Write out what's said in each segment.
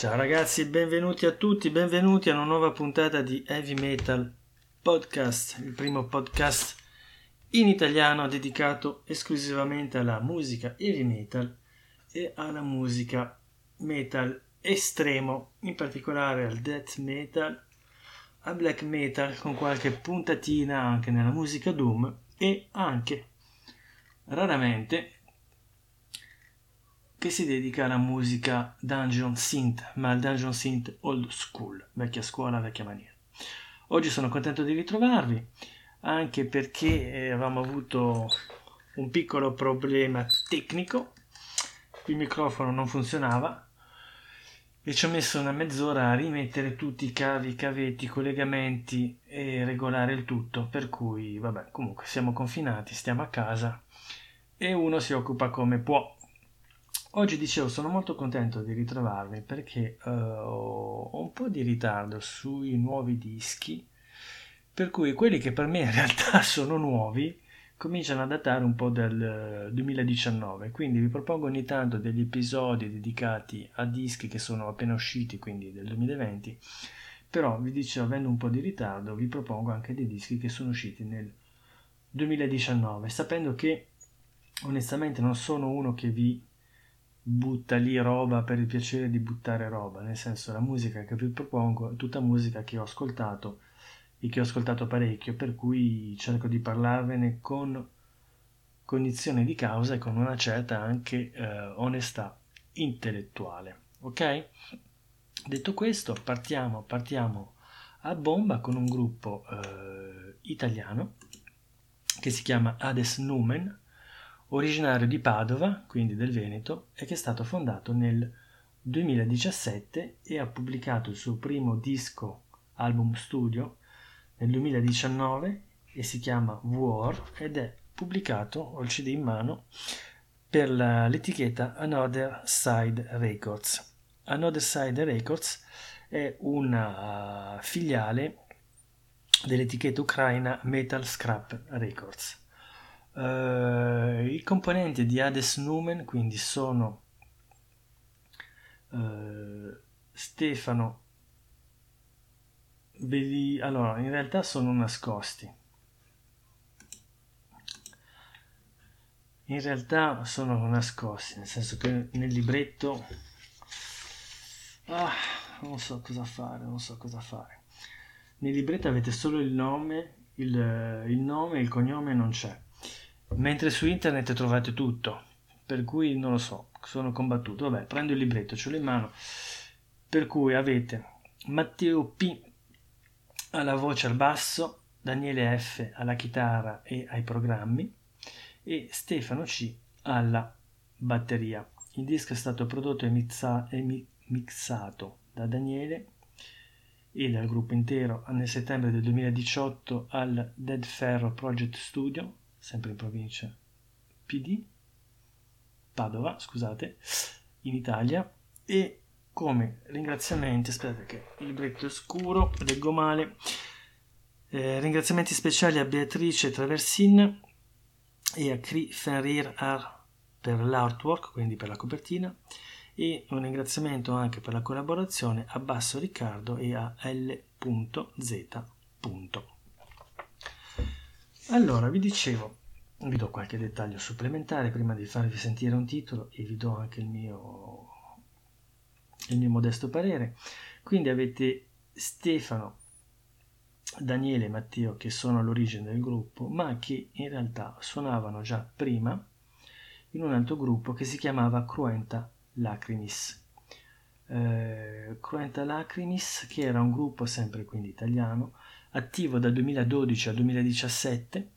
Ciao ragazzi, benvenuti a tutti, benvenuti a una nuova puntata di Heavy Metal Podcast, il primo podcast in italiano dedicato esclusivamente alla musica heavy metal e alla musica metal estremo, in particolare al death metal, al black metal con qualche puntatina anche nella musica doom e anche raramente che si dedica alla musica dungeon synth, ma al dungeon synth old school, vecchia scuola, vecchia maniera. Oggi sono contento di ritrovarvi, anche perché eh, avevamo avuto un piccolo problema tecnico, il microfono non funzionava e ci ho messo una mezz'ora a rimettere tutti i cavi, i cavetti, i collegamenti e regolare il tutto, per cui vabbè, comunque siamo confinati, stiamo a casa e uno si occupa come può Oggi dicevo, sono molto contento di ritrovarmi perché uh, ho un po' di ritardo sui nuovi dischi, per cui quelli che per me in realtà sono nuovi cominciano a datare un po' dal 2019, quindi vi propongo ogni tanto degli episodi dedicati a dischi che sono appena usciti, quindi del 2020, però vi dicevo, avendo un po' di ritardo, vi propongo anche dei dischi che sono usciti nel 2019, sapendo che onestamente non sono uno che vi butta lì roba per il piacere di buttare roba, nel senso la musica che vi propongo è tutta musica che ho ascoltato e che ho ascoltato parecchio, per cui cerco di parlarvene con cognizione di causa e con una certa anche eh, onestà intellettuale. Ok? Detto questo, partiamo, partiamo a bomba con un gruppo eh, italiano che si chiama Hades Numen originario di Padova, quindi del Veneto, e che è stato fondato nel 2017 e ha pubblicato il suo primo disco album studio nel 2019 e si chiama War ed è pubblicato, ho il CD in mano, per la, l'etichetta Another Side Records. Another Side Records è una filiale dell'etichetta ucraina Metal Scrap Records. Uh, I componenti di Hades Numen quindi sono uh, Stefano Veli... allora in realtà sono nascosti. In realtà sono nascosti nel senso che nel libretto ah, non so cosa fare non so cosa fare. Nel libretto avete solo il nome il, il nome e il cognome non c'è mentre su internet trovate tutto, per cui non lo so, sono combattuto. Vabbè, prendo il libretto, ce l'ho in mano, per cui avete Matteo P alla voce al basso, Daniele F alla chitarra e ai programmi e Stefano C alla batteria. Il disco è stato prodotto e, mizza- e mi- mixato da Daniele e dal gruppo intero nel settembre del 2018 al Dead Ferro Project Studio sempre in provincia. PD, Padova, scusate, in Italia, e come ringraziamenti, aspetta che il libretto è scuro, leggo male, eh, ringraziamenti speciali a Beatrice Traversin e a Cri Fenrir Ar per l'artwork, quindi per la copertina, e un ringraziamento anche per la collaborazione a Basso Riccardo e a L.Z. Allora, vi dicevo, vi do qualche dettaglio supplementare prima di farvi sentire un titolo e vi do anche il mio, il mio modesto parere. Quindi avete Stefano, Daniele e Matteo che sono all'origine del gruppo, ma che in realtà suonavano già prima in un altro gruppo che si chiamava Cruenta Lacrimis. Eh, Cruenta Lacrimis, che era un gruppo sempre quindi italiano, attivo dal 2012 al 2017,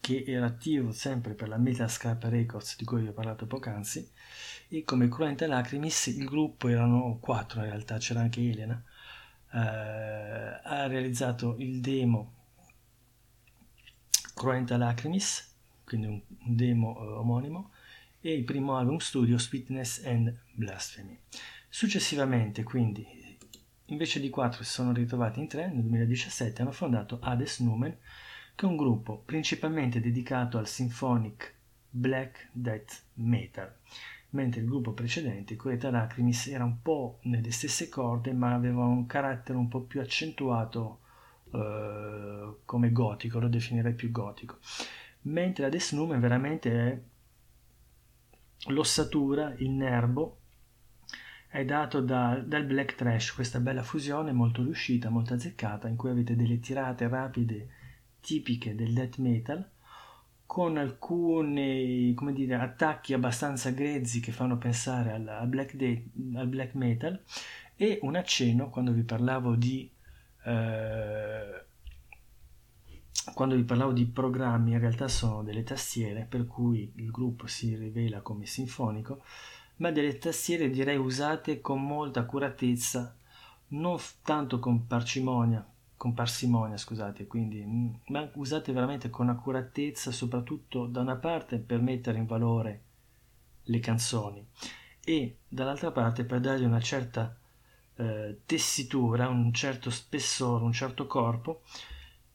che era attivo sempre per la Metascrap Records di cui vi ho parlato poc'anzi, e come Cruenta Lacrimis il gruppo erano quattro in realtà, c'era anche Elena, eh, ha realizzato il demo Cruenta Lacrimis, quindi un, un demo eh, omonimo, e il primo album studio Sweetness and Blasphemy. Successivamente, quindi, invece di quattro si sono ritrovati in tre, nel 2017 hanno fondato Hades Numen, che è un gruppo principalmente dedicato al symphonic black death metal, mentre il gruppo precedente, Coeta Lacrimis, era un po' nelle stesse corde, ma aveva un carattere un po' più accentuato eh, come gotico, lo definirei più gotico. Mentre adesso Numen veramente è l'ossatura, il nervo è dato da, dal black trash, questa bella fusione molto riuscita, molto azzeccata, in cui avete delle tirate rapide tipiche del death metal, con alcuni dire, attacchi abbastanza grezzi che fanno pensare al, al, black, de- al black metal. E un accenno quando vi parlavo di eh, quando vi parlavo di programmi in realtà sono delle tastiere per cui il gruppo si rivela come sinfonico ma delle tastiere direi usate con molta accuratezza non tanto con parsimonia con parsimonia, scusate, quindi, mm, ma usate veramente con accuratezza, soprattutto da una parte per mettere in valore le canzoni e dall'altra parte per dargli una certa eh, tessitura, un certo spessore, un certo corpo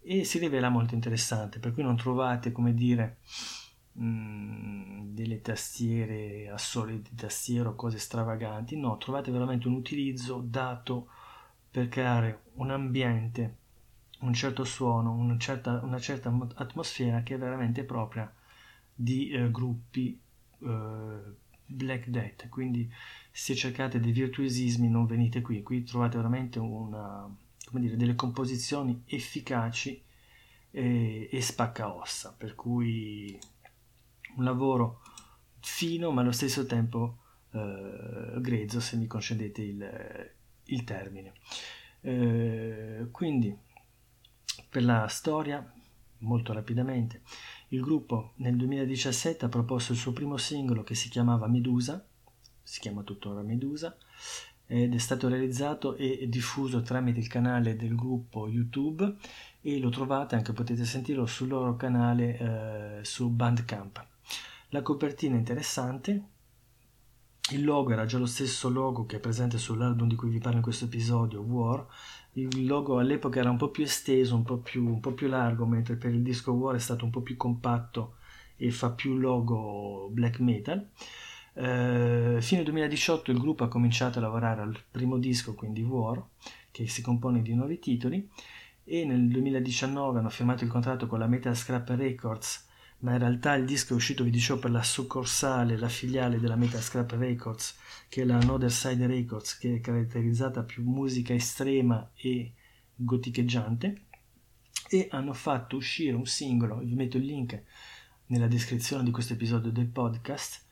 e si rivela molto interessante, per cui non trovate, come dire, mm, delle tastiere a solidi tastiere o cose stravaganti, no, trovate veramente un utilizzo dato per creare un ambiente, un certo suono, una certa, una certa atmosfera che è veramente propria di eh, gruppi eh, Black Death. Quindi se cercate dei virtuosismi non venite qui, qui trovate veramente una, dire, delle composizioni efficaci e, e spaccaossa, per cui un lavoro fino ma allo stesso tempo eh, grezzo se mi concedete il, il termine. Eh, quindi, per la storia, molto rapidamente, il gruppo nel 2017 ha proposto il suo primo singolo che si chiamava Medusa, si chiama tuttora Medusa, ed è stato realizzato e diffuso tramite il canale del gruppo YouTube e lo trovate anche, potete sentirlo sul loro canale eh, su Bandcamp. La copertina è interessante, il logo era già lo stesso logo che è presente sull'album di cui vi parlo in questo episodio, War. Il logo all'epoca era un po' più esteso, un po' più, un po più largo, mentre per il disco War è stato un po' più compatto e fa più logo black metal. Eh, fine 2018 il gruppo ha cominciato a lavorare al primo disco, quindi War, che si compone di nuovi titoli, e nel 2019 hanno firmato il contratto con la Metal Scrap Records ma in realtà il disco è uscito, vi dicevo, per la succursale, la filiale della Metascrap Records, che è la Another Side Records, che è caratterizzata più musica estrema e goticheggiante, e hanno fatto uscire un singolo, vi metto il link nella descrizione di questo episodio del podcast,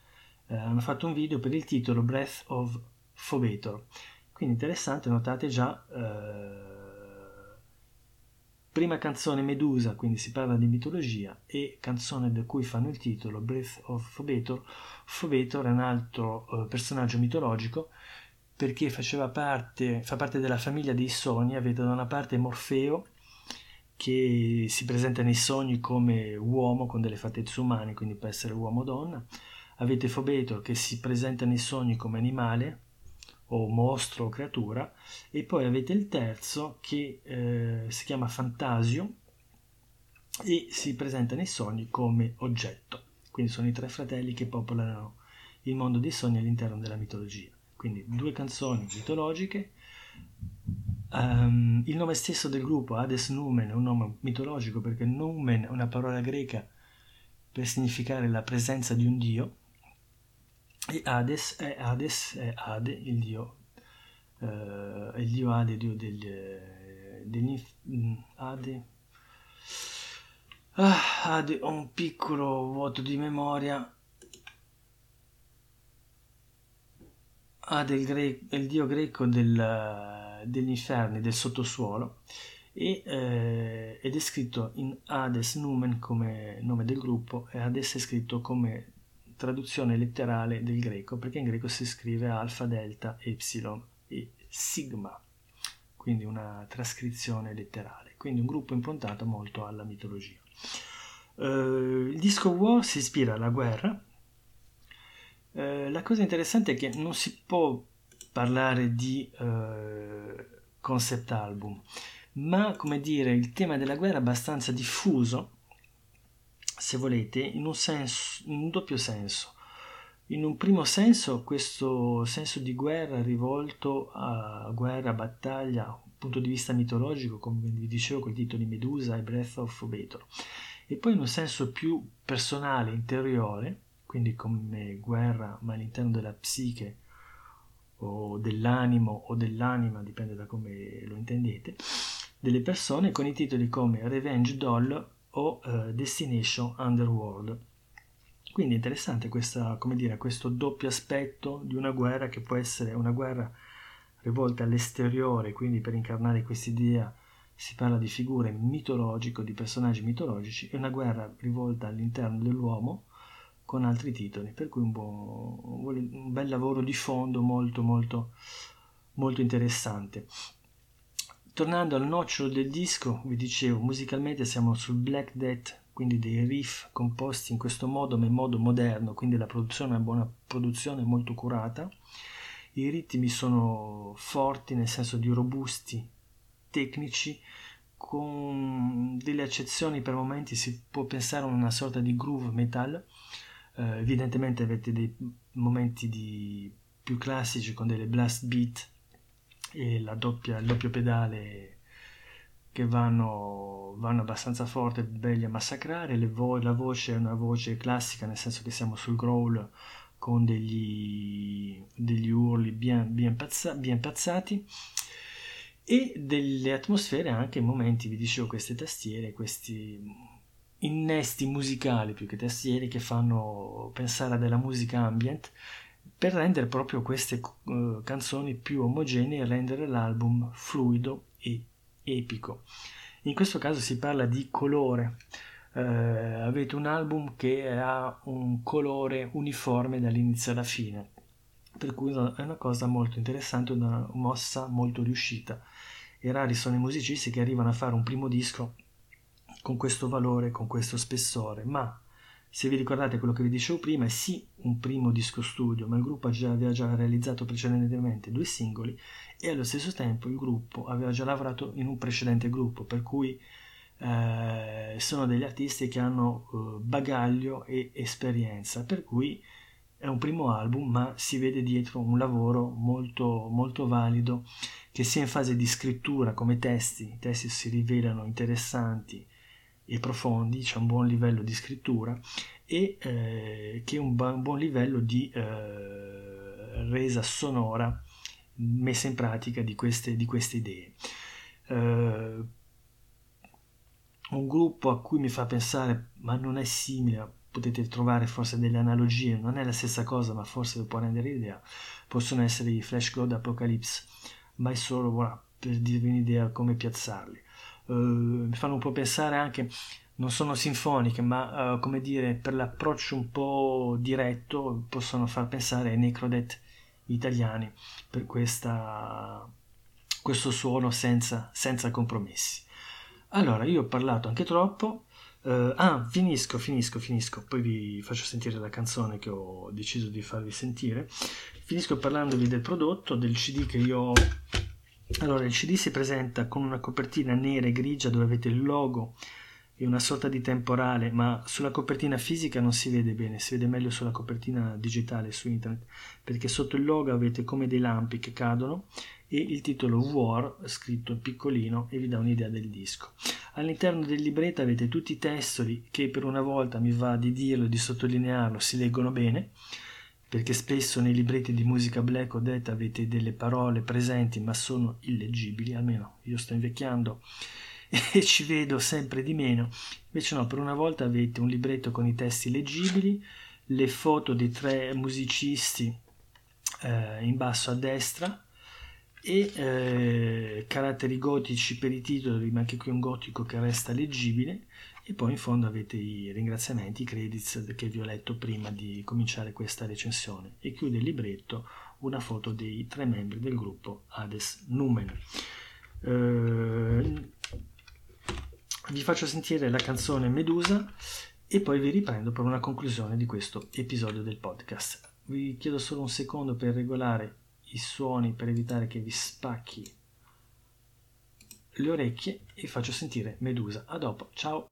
eh, hanno fatto un video per il titolo Breath of Phobetor. Quindi interessante, notate già... Eh, Prima canzone Medusa, quindi si parla di mitologia, e canzone da cui fanno il titolo Breath of Phobetor. Phobetor è un altro uh, personaggio mitologico perché parte, fa parte della famiglia dei sogni. Avete da una parte Morfeo che si presenta nei sogni come uomo con delle fattezze umane, quindi può essere uomo o donna. Avete Phobetor che si presenta nei sogni come animale, o mostro o creatura e poi avete il terzo che eh, si chiama Fantasio e si presenta nei sogni come oggetto. Quindi sono i tre fratelli che popolano il mondo dei sogni all'interno della mitologia. Quindi due canzoni mitologiche. Um, il nome stesso del gruppo Hades Numen è un nome mitologico perché Numen è una parola greca per significare la presenza di un dio e Hades è, Hades è Ade, il dio, eh, il dio Ade, dio degli, degli mm, Ade. Ah, Ade, ho un piccolo vuoto di memoria. Ade il, gre- il dio greco del, degli inferni, del sottosuolo, e, eh, ed è scritto in Hades Numen come nome del gruppo e Hades è scritto come traduzione letterale del greco, perché in greco si scrive alfa, delta, epsilon e sigma, quindi una trascrizione letterale, quindi un gruppo improntato molto alla mitologia. Uh, il disco War si ispira alla guerra. Uh, la cosa interessante è che non si può parlare di uh, concept album, ma come dire, il tema della guerra è abbastanza diffuso se volete, in un, senso, in un doppio senso. In un primo senso, questo senso di guerra rivolto a guerra, battaglia, un punto di vista mitologico, come vi dicevo, con i titoli Medusa e Breath of Bator. E poi in un senso più personale, interiore, quindi come guerra, ma all'interno della psiche o dell'animo o dell'anima, dipende da come lo intendete, delle persone con i titoli come Revenge Doll o uh, Destination Underworld. Quindi interessante questa, dire, questo doppio aspetto di una guerra che può essere una guerra rivolta all'esteriore, quindi per incarnare quest'idea si parla di figure mitologiche, di personaggi mitologici, e una guerra rivolta all'interno dell'uomo con altri titoli, per cui un, buon, un bel lavoro di fondo molto molto molto interessante. Tornando al nocciolo del disco, vi dicevo, musicalmente siamo sul Black Death quindi dei riff composti in questo modo, ma in modo moderno, quindi la produzione è una buona produzione molto curata. I ritmi sono forti, nel senso di robusti, tecnici, con delle accezioni per momenti si può pensare a una sorta di groove metal. Eh, evidentemente avete dei momenti di più classici con delle blast beat e doppia, il doppio pedale che vanno, vanno abbastanza forte, belli a massacrare, vo- la voce è una voce classica, nel senso che siamo sul growl con degli, degli urli bien, bien, pazza- bien pazzati. E delle atmosfere anche in momenti, vi dicevo, queste tastiere, questi innesti musicali più che tastiere che fanno pensare a della musica ambient per rendere proprio queste uh, canzoni più omogenee e rendere l'album fluido e epico. In questo caso si parla di colore. Eh, avete un album che ha un colore uniforme dall'inizio alla fine, per cui è una cosa molto interessante, una mossa molto riuscita. E rari sono i musicisti che arrivano a fare un primo disco con questo valore, con questo spessore, ma se vi ricordate quello che vi dicevo prima, è sì un primo disco studio, ma il gruppo aveva già realizzato precedentemente due singoli e allo stesso tempo il gruppo aveva già lavorato in un precedente gruppo, per cui eh, sono degli artisti che hanno eh, bagaglio e esperienza, per cui è un primo album, ma si vede dietro un lavoro molto, molto valido che sia in fase di scrittura come testi, i testi si rivelano interessanti e profondi, c'è un buon livello di scrittura e eh, che un, buon livello di eh, resa sonora messa in pratica di queste, di queste idee. Eh, un gruppo a cui mi fa pensare, ma non è simile, potete trovare forse delle analogie, non è la stessa cosa, ma forse può rendere idea, possono essere i Flash God Apocalypse, ma è solo voilà, per dirvi un'idea come piazzarli mi fanno un po' pensare anche, non sono sinfoniche, ma uh, come dire, per l'approccio un po' diretto possono far pensare ai Necrodet italiani per questa, questo suono senza, senza compromessi. Allora, io ho parlato anche troppo. Uh, ah, finisco, finisco, finisco. Poi vi faccio sentire la canzone che ho deciso di farvi sentire. Finisco parlandovi del prodotto, del CD che io ho allora, il CD si presenta con una copertina nera e grigia dove avete il logo e una sorta di temporale, ma sulla copertina fisica non si vede bene, si vede meglio sulla copertina digitale su internet, perché sotto il logo avete come dei lampi che cadono e il titolo War scritto piccolino e vi dà un'idea del disco. All'interno del libretto avete tutti i testoli che per una volta mi va di dirlo e di sottolinearlo, si leggono bene perché spesso nei libretti di musica black o death avete delle parole presenti ma sono illeggibili, almeno io sto invecchiando e ci vedo sempre di meno. Invece no, per una volta avete un libretto con i testi leggibili, le foto dei tre musicisti eh, in basso a destra e eh, caratteri gotici per i titoli, ma anche qui un gotico che resta leggibile e poi in fondo avete i ringraziamenti, i credits che vi ho letto prima di cominciare questa recensione e chiude il libretto una foto dei tre membri del gruppo Hades Numen. Eh, vi faccio sentire la canzone Medusa e poi vi riprendo per una conclusione di questo episodio del podcast. Vi chiedo solo un secondo per regolare i suoni per evitare che vi spacchi le orecchie e faccio sentire Medusa. A dopo, ciao!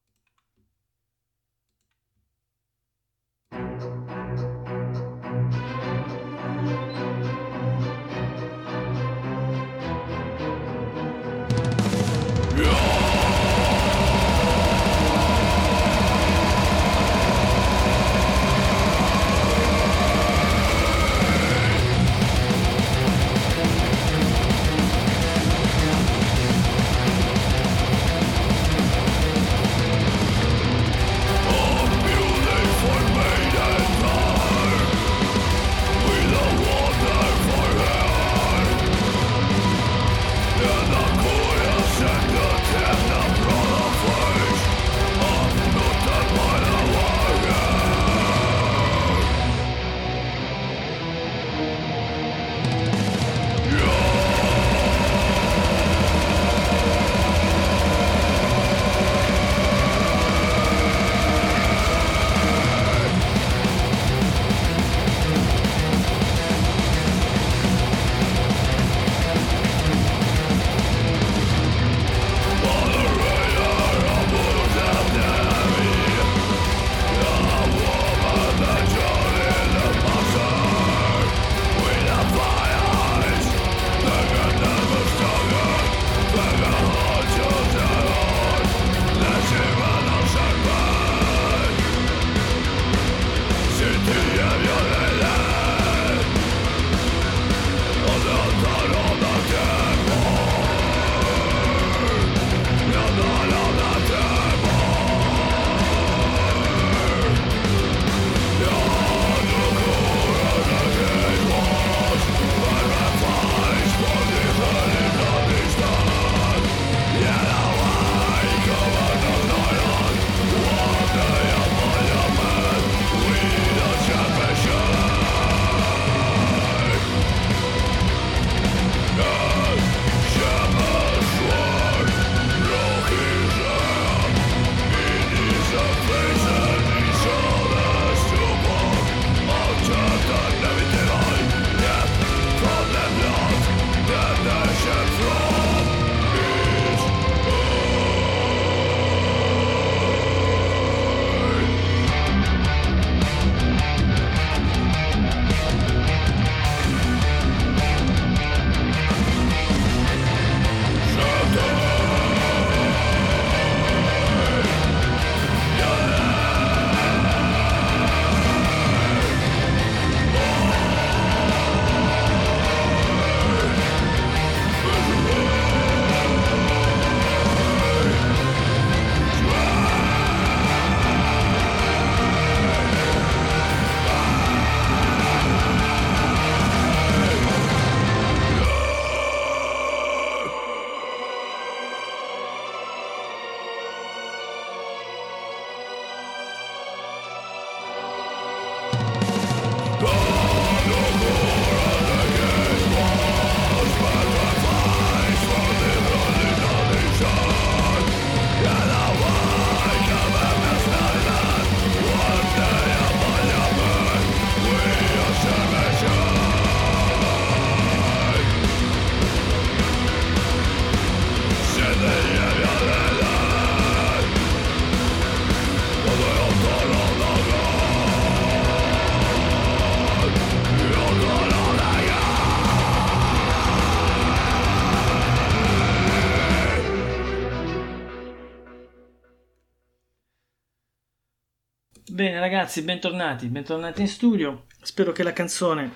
Ragazzi, bentornati, bentornati in studio. Spero che la canzone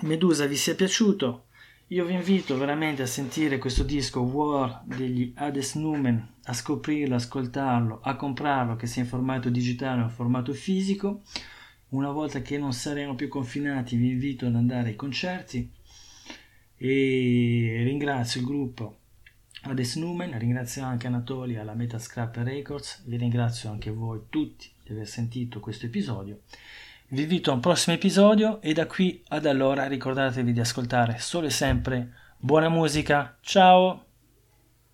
Medusa vi sia piaciuto. Io vi invito veramente a sentire questo disco War degli Hades Numen, a scoprirlo, ascoltarlo, a comprarlo, che sia in formato digitale o in formato fisico. Una volta che non saremo più confinati, vi invito ad andare ai concerti e ringrazio il gruppo Hades Numen, ringrazio anche Anatolia alla Metascrap Records, vi ringrazio anche voi tutti di aver sentito questo episodio. Vi invito a un prossimo episodio e da qui ad allora ricordatevi di ascoltare solo e sempre buona musica. Ciao!